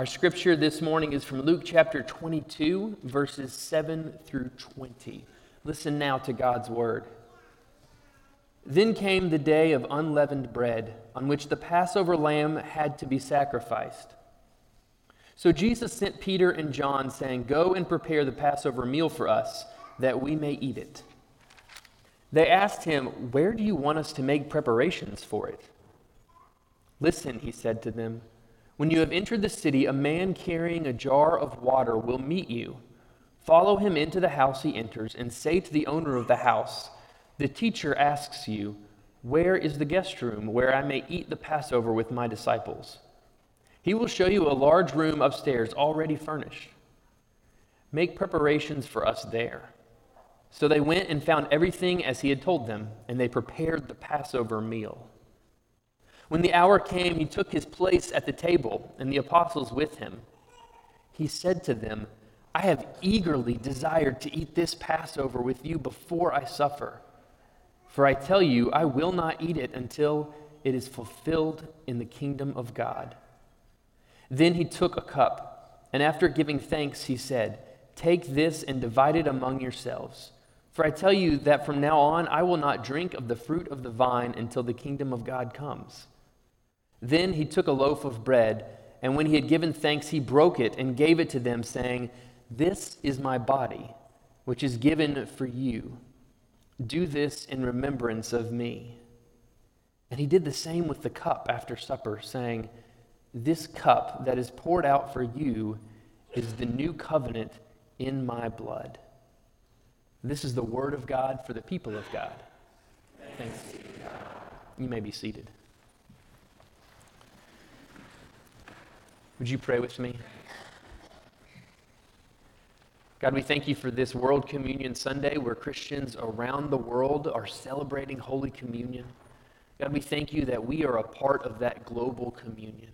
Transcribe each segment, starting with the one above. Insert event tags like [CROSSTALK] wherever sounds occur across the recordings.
Our scripture this morning is from Luke chapter 22, verses 7 through 20. Listen now to God's word. Then came the day of unleavened bread, on which the Passover lamb had to be sacrificed. So Jesus sent Peter and John, saying, Go and prepare the Passover meal for us, that we may eat it. They asked him, Where do you want us to make preparations for it? Listen, he said to them. When you have entered the city, a man carrying a jar of water will meet you. Follow him into the house he enters, and say to the owner of the house, The teacher asks you, Where is the guest room where I may eat the Passover with my disciples? He will show you a large room upstairs already furnished. Make preparations for us there. So they went and found everything as he had told them, and they prepared the Passover meal. When the hour came, he took his place at the table, and the apostles with him. He said to them, I have eagerly desired to eat this Passover with you before I suffer. For I tell you, I will not eat it until it is fulfilled in the kingdom of God. Then he took a cup, and after giving thanks, he said, Take this and divide it among yourselves. For I tell you that from now on I will not drink of the fruit of the vine until the kingdom of God comes. Then he took a loaf of bread, and when he had given thanks, he broke it and gave it to them, saying, This is my body, which is given for you. Do this in remembrance of me. And he did the same with the cup after supper, saying, This cup that is poured out for you is the new covenant in my blood. This is the word of God for the people of God. Thanks. You may be seated. Would you pray with me? God, we thank you for this World Communion Sunday where Christians around the world are celebrating Holy Communion. God, we thank you that we are a part of that global communion.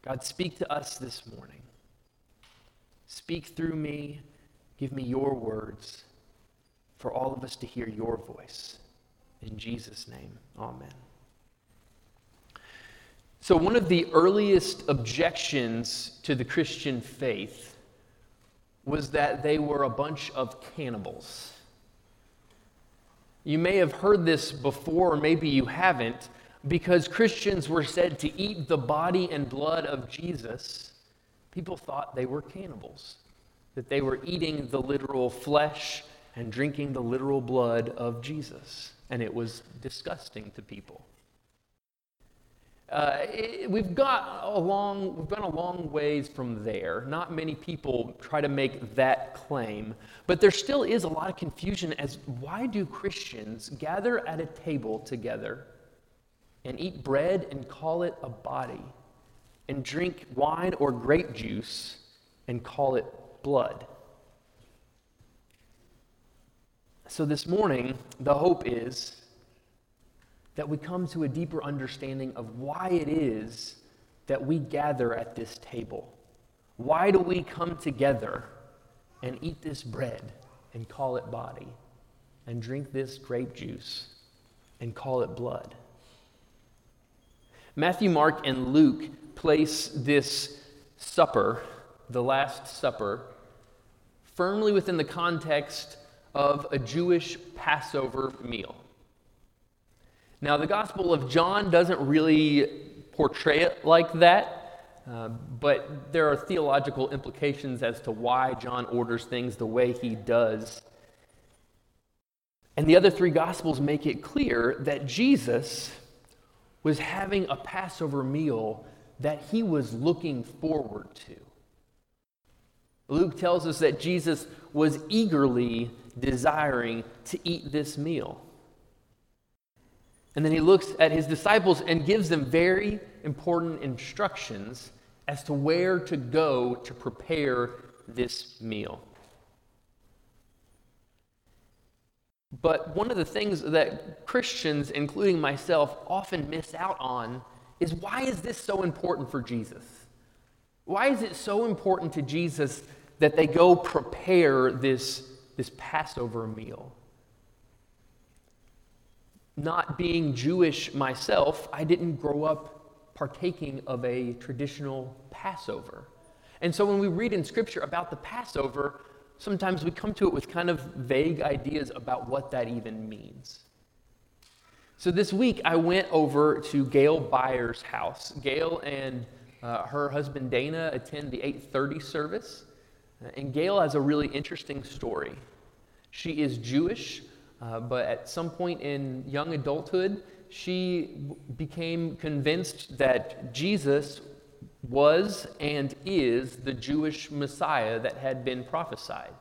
God, speak to us this morning. Speak through me. Give me your words for all of us to hear your voice. In Jesus' name, amen. So, one of the earliest objections to the Christian faith was that they were a bunch of cannibals. You may have heard this before, or maybe you haven't, because Christians were said to eat the body and blood of Jesus. People thought they were cannibals, that they were eating the literal flesh and drinking the literal blood of Jesus. And it was disgusting to people. Uh, it, we've got a long, we've gone a long ways from there. Not many people try to make that claim, but there still is a lot of confusion as why do Christians gather at a table together and eat bread and call it a body, and drink wine or grape juice and call it blood? So this morning, the hope is that we come to a deeper understanding of why it is that we gather at this table. Why do we come together and eat this bread and call it body, and drink this grape juice and call it blood? Matthew, Mark, and Luke place this supper, the Last Supper, firmly within the context of a Jewish Passover meal. Now, the Gospel of John doesn't really portray it like that, uh, but there are theological implications as to why John orders things the way he does. And the other three Gospels make it clear that Jesus was having a Passover meal that he was looking forward to. Luke tells us that Jesus was eagerly desiring to eat this meal. And then he looks at his disciples and gives them very important instructions as to where to go to prepare this meal. But one of the things that Christians, including myself, often miss out on is why is this so important for Jesus? Why is it so important to Jesus that they go prepare this, this Passover meal? Not being Jewish myself, I didn't grow up partaking of a traditional Passover. And so when we read in Scripture about the Passover, sometimes we come to it with kind of vague ideas about what that even means. So this week, I went over to Gail Byers' house. Gail and uh, her husband Dana attend the 8:30 service, and Gail has a really interesting story. She is Jewish, uh, but at some point in young adulthood, she became convinced that Jesus was and is the Jewish Messiah that had been prophesied.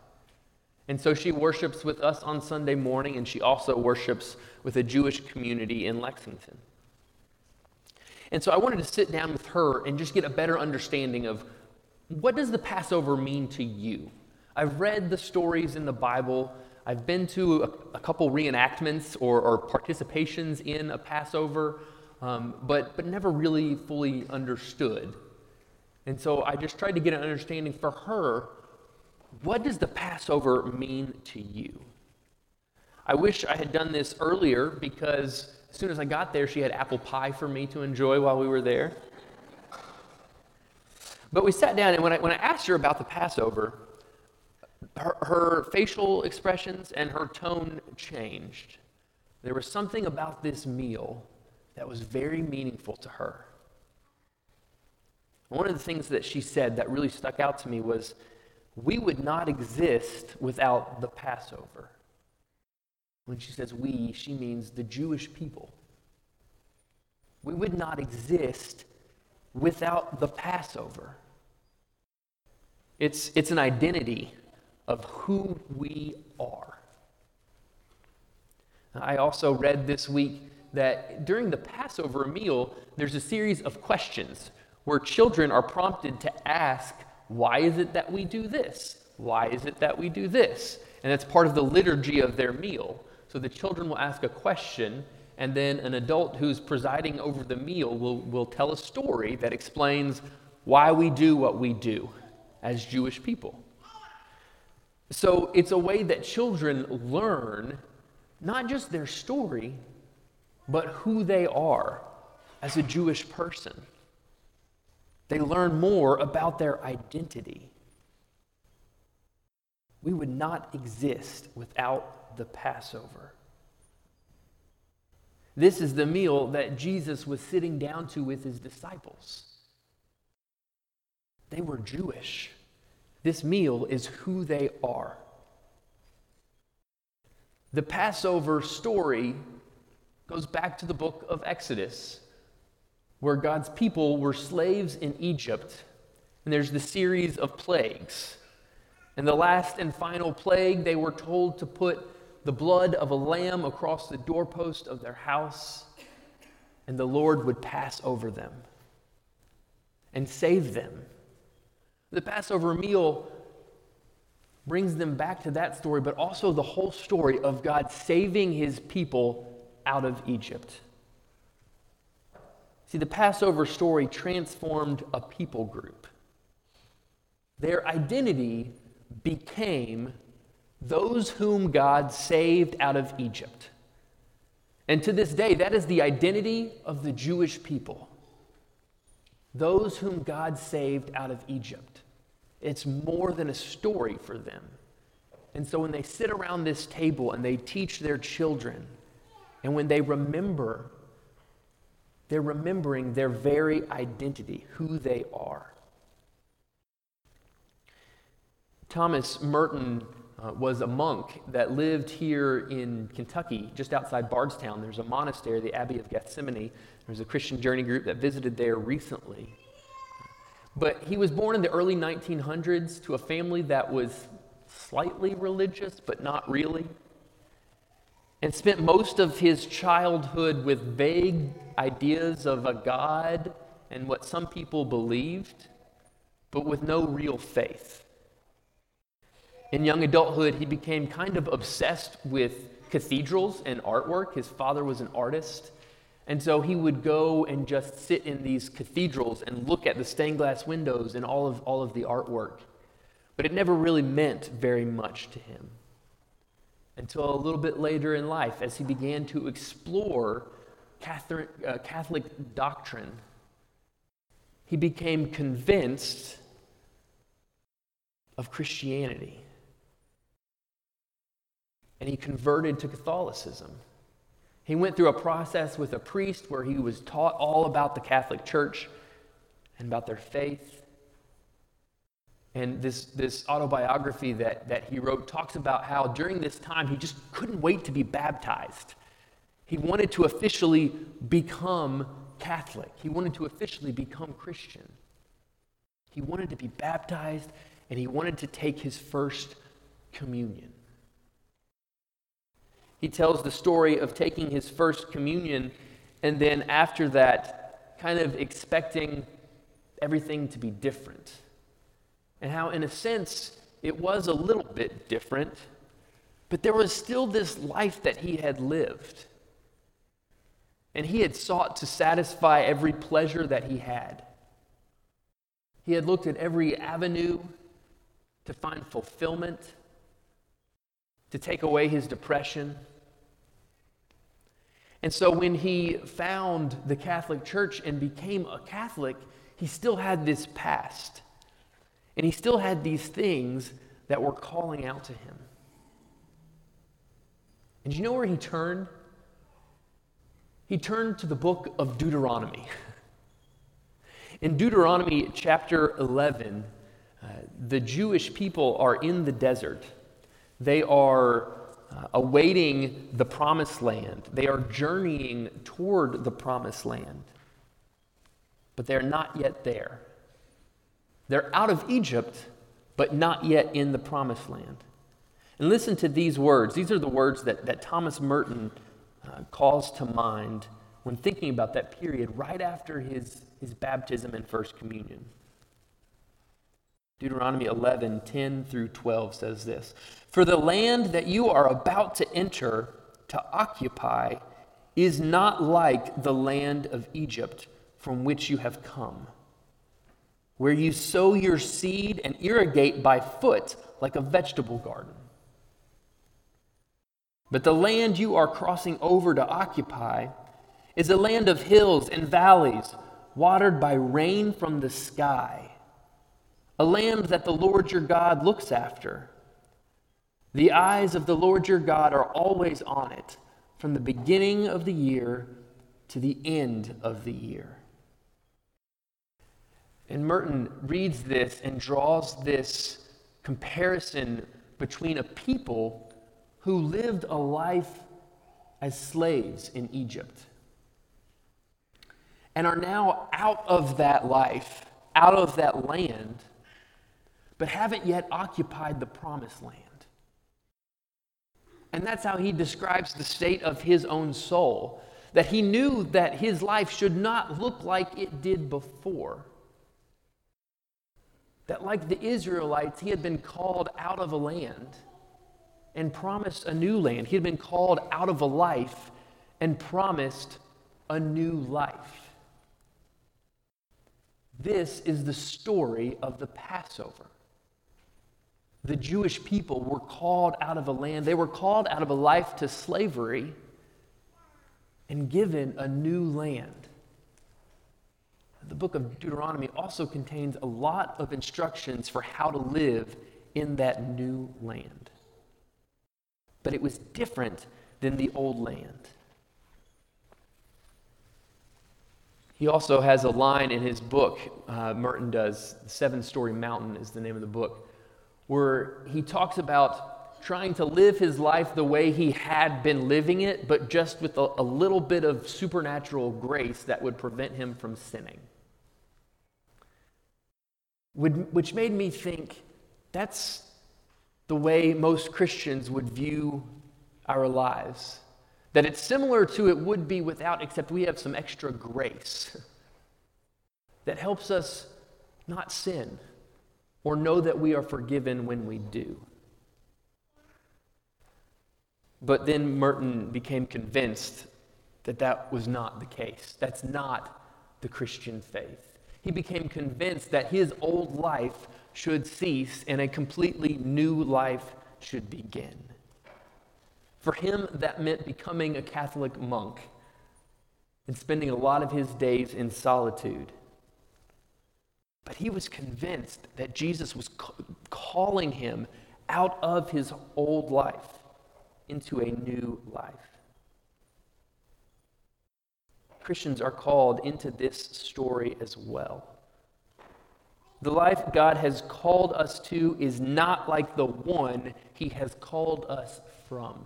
And so she worships with us on Sunday morning, and she also worships with a Jewish community in Lexington. And so I wanted to sit down with her and just get a better understanding of what does the Passover mean to you? I've read the stories in the Bible. I've been to a, a couple reenactments or, or, participations in a Passover, um, but, but never really fully understood. And so I just tried to get an understanding for her what does the Passover mean to you? I wish I had done this earlier because as soon as I got there, she had apple pie for me to enjoy while we were there. But we sat down, and when I, when I asked her about the Passover, her, her facial expressions and her tone changed. There was something about this meal that was very meaningful to her. One of the things that she said that really stuck out to me was we would not exist without the Passover. When she says we, she means the Jewish people. We would not exist without the Passover. It's, it's an identity of who we are. I also read this week that during the Passover meal, there's a series of questions where children are prompted to ask, Why is it that we do this? Why is it that we do this? And that's part of the liturgy of their meal. So the children will ask a question, and then an adult who's presiding over the meal will, will tell a story that explains why we do what we do as Jewish people. So it's a way that children learn not just their story, but who they are as a Jewish person. They learn more about their identity. We would not exist without the Passover. This is the meal that Jesus was sitting down to with his disciples. They were Jewish. This meal is who they are. The Passover story goes back to the book of Exodus where God's people were slaves in Egypt. And there's the series of plagues. And the last and final plague, they were told to put the blood of a lamb across the doorpost of their house, and the Lord would pass over them and save them. The Passover meal brings them back to that story, but also the whole story of God saving his people out of Egypt. See, the Passover story transformed a people group. Their identity became those whom God saved out of Egypt. And to this day, that is the identity of the Jewish people. Those whom God saved out of Egypt. It's more than a story for them. And so when they sit around this table and they teach their children, and when they remember they're remembering their very identity, who they are. Thomas Merton uh, was a monk that lived here in Kentucky, just outside Bardstown. There's a monastery, the Abbey of Gethsemani. There's a Christian journey group that visited there recently. But he was born in the early 1900s to a family that was slightly religious, but not really and spent most of his childhood with vague ideas of a God and what some people believed, but with no real faith. In young adulthood, he became kind of obsessed with cathedrals and artwork. His father was an artist. And so he would go and just sit in these cathedrals and look at the stained glass windows and all of, all of the artwork. But it never really meant very much to him until a little bit later in life as he began to explore Catholic, uh, Catholic doctrine he became convinced of Christianity. And he converted to Catholicism. He went through a process with a priest where he was taught all about the Catholic Church and about their faith. And this, this autobiography that, that he wrote talks about how during this time he just couldn't wait to be baptized. He wanted to officially become Catholic, he wanted to officially become Christian. He wanted to be baptized and he wanted to take his first communion. He tells the story of taking his first communion and then after that, kind of expecting everything to be different and how, in a sense, it was a little bit different, but there was still this life that he had lived. And he had sought to satisfy every pleasure that he had. He had looked at every avenue to find fulfillment, to take away his depression. And so when he found the Catholic Church and became a Catholic, he still had this past. And he still had these things that were calling out to him. And you know where he turned? He turned to the book of Deuteronomy. [LAUGHS] In Deuteronomy chapter 11, uh, the Jewish people are in the desert. They are uh, awaiting the promised land. They are journeying toward the promised land. But they're not yet there. They're out of Egypt, but not yet in the promised land. And listen to these words. These are the words that, that Thomas Merton uh, calls to mind when thinking about that period right after his, his baptism and first communion. Deuteronomy 11, 10 through 12 says this For the land that you are about to enter to occupy is not like the land of Egypt from which you have come where you sow your seed and irrigate by foot like a vegetable garden. But the land you are crossing over to occupy is a land of hills and valleys, watered by rain from the sky, a lamb that the Lord your God looks after. The eyes of the Lord your God are always on it, from the beginning of the year to the end of the year. And Merton reads this and draws this comparison between a people who lived a life as slaves in Egypt and are now out of that life, out of that land, but haven't yet occupied the promised land. And that's how he describes the state of his own soul that he knew that his life should not look like it did before. That, like the Israelites, he had been called out of a land and promised a new land. He had been called out of a life and promised a new life. This is the story of the Passover. The Jewish people were called out of a land, they were called out of a life to slavery and given a new land the book of Deuteronomy also contains a lot of instructions for how to live in that new land. But it was different than the old land. He also has a line in his book, uh, Merton does, Seven Storey Mountain is the name of the book, where he talks about trying to live his life the way he had been living it, but just with a, a little bit of supernatural grace that would prevent him from sinning which made me think that's the way most Christians would view our lives. That it's similar to it would be without, except we have some extra grace [LAUGHS] that helps us not sin or know that we are forgiven when we do. But then Merton became convinced that that was not the case. That's not the Christian faith he became convinced that his old life should cease and a completely new life should begin. For him, that meant becoming a Catholic monk and spending a lot of his days in solitude. But he was convinced that Jesus was calling him out of his old life into a new life. Christians are called into this story as well. The life God has called us to is not like the one he has called us from.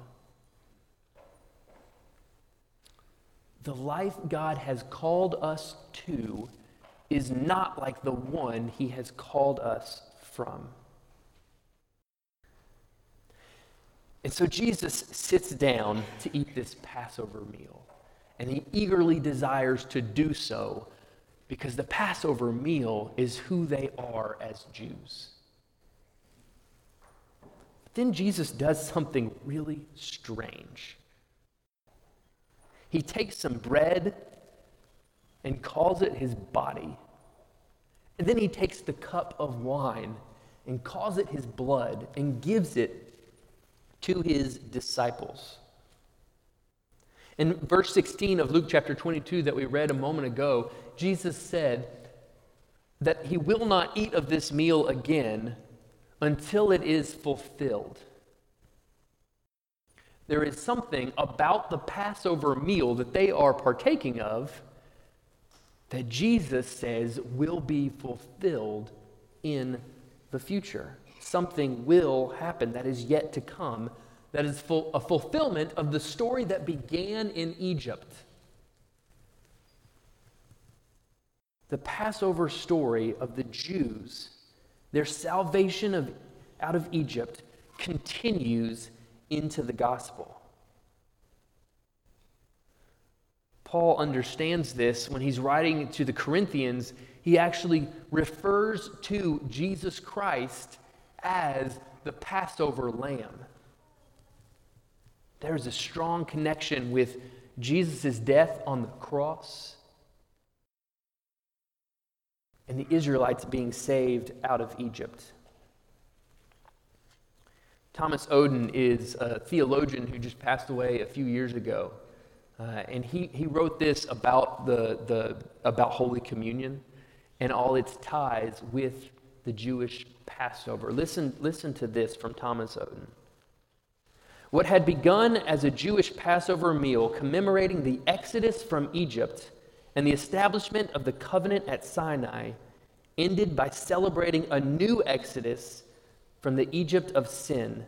The life God has called us to is not like the one he has called us from. And so Jesus sits down to eat this Passover meal, and he eagerly desires to do so because the Passover meal is who they are as Jews. But then Jesus does something really strange. He takes some bread and calls it his body. And then he takes the cup of wine and calls it his blood and gives it to his disciples. In verse 16 of Luke chapter 22 that we read a moment ago, Jesus said that he will not eat of this meal again until it is fulfilled. There is something about the Passover meal that they are partaking of that Jesus says will be fulfilled in the future. Something will happen that is yet to come, that is full, a fulfillment of the story that began in Egypt. The Passover story of the Jews, their salvation of, out of Egypt, continues into the gospel. Paul understands this when he's writing to the Corinthians. He actually refers to Jesus Christ as the Passover lamb. There's a strong connection with Jesus' death on the cross and the Israelites being saved out of Egypt. Thomas Oden is a theologian who just passed away a few years ago. Uh, and he, he wrote this about, the, the, about Holy Communion and all its ties with the Jewish Passover. Listen, listen to this from Thomas Oden. What had begun as a Jewish Passover meal commemorating the exodus from Egypt and the establishment of the covenant at Sinai ended by celebrating a new exodus from the Egypt of sin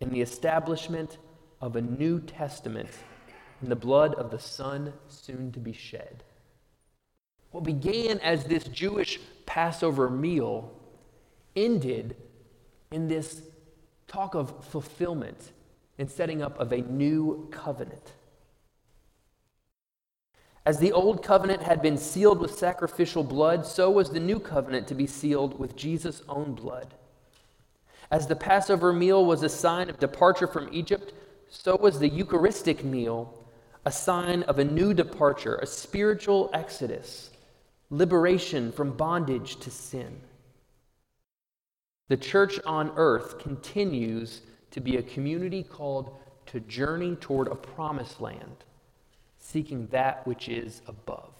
and the establishment of a New Testament and the blood of the Son soon to be shed. What began as this Jewish Passover meal ended in this talk of fulfillment and setting up of a new covenant. As the old covenant had been sealed with sacrificial blood, so was the new covenant to be sealed with Jesus' own blood. As the Passover meal was a sign of departure from Egypt, so was the Eucharistic meal a sign of a new departure, a spiritual exodus, liberation from bondage to sin. The church on earth continues to be a community called to journey toward a promised land, seeking that which is above.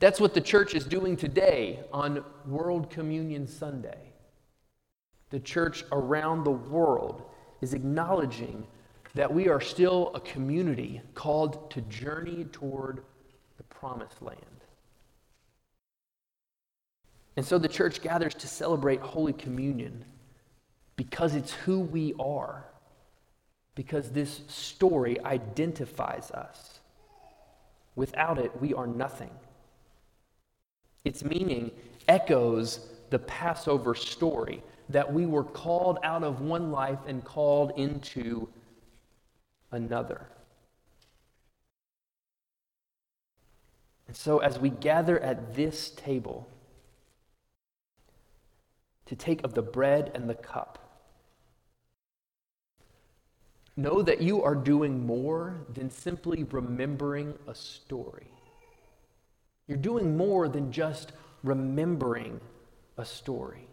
That's what the church is doing today on World Communion Sunday. The church around the world is acknowledging that we are still a community called to journey toward the promised land. And so the church gathers to celebrate Holy Communion because it's who we are, because this story identifies us. Without it, we are nothing. Its meaning echoes the Passover story that we were called out of one life and called into another. And so, as we gather at this table to take of the bread and the cup, know that you are doing more than simply remembering a story. You're doing more than just remembering a story.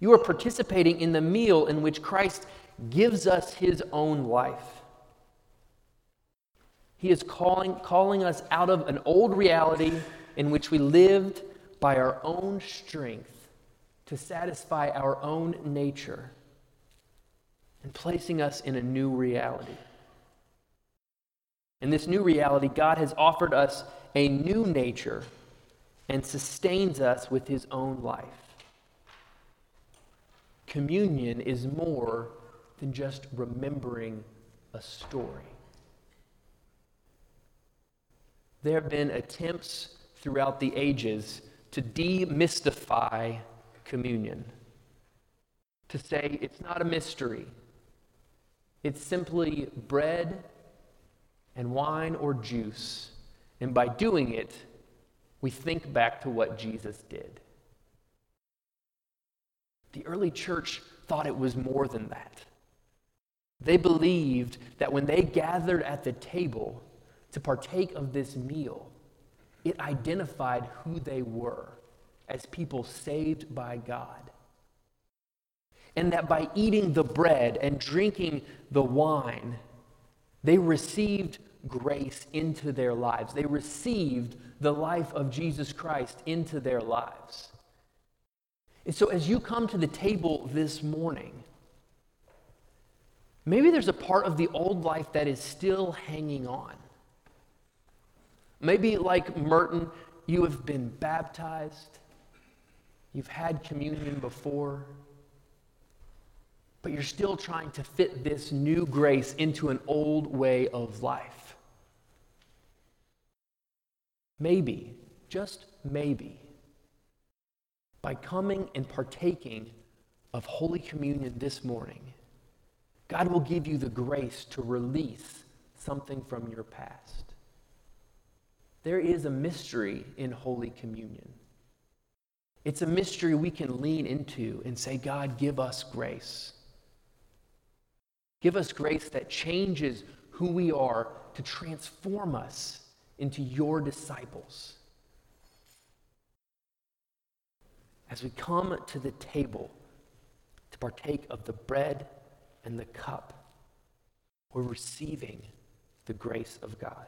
You are participating in the meal in which Christ gives us his own life. He is calling, calling us out of an old reality in which we lived by our own strength to satisfy our own nature and placing us in a new reality. In this new reality, God has offered us a new nature and sustains us with his own life. Communion is more than just remembering a story. There have been attempts throughout the ages to demystify communion, to say it's not a mystery, it's simply bread and wine or juice. And by doing it, we think back to what Jesus did. The early church thought it was more than that. They believed that when they gathered at the table to partake of this meal, it identified who they were as people saved by God. And that by eating the bread and drinking the wine, they received grace into their lives. They received the life of Jesus Christ into their lives. And so, as you come to the table this morning, maybe there's a part of the old life that is still hanging on. Maybe, like Merton, you have been baptized, you've had communion before, but you're still trying to fit this new grace into an old way of life. Maybe, just maybe, by coming and partaking of Holy Communion this morning, God will give you the grace to release something from your past. There is a mystery in Holy Communion. It's a mystery we can lean into and say, God, give us grace. Give us grace that changes who we are to transform us into your disciples. As we come to the table to partake of the bread and the cup, we're receiving the grace of God.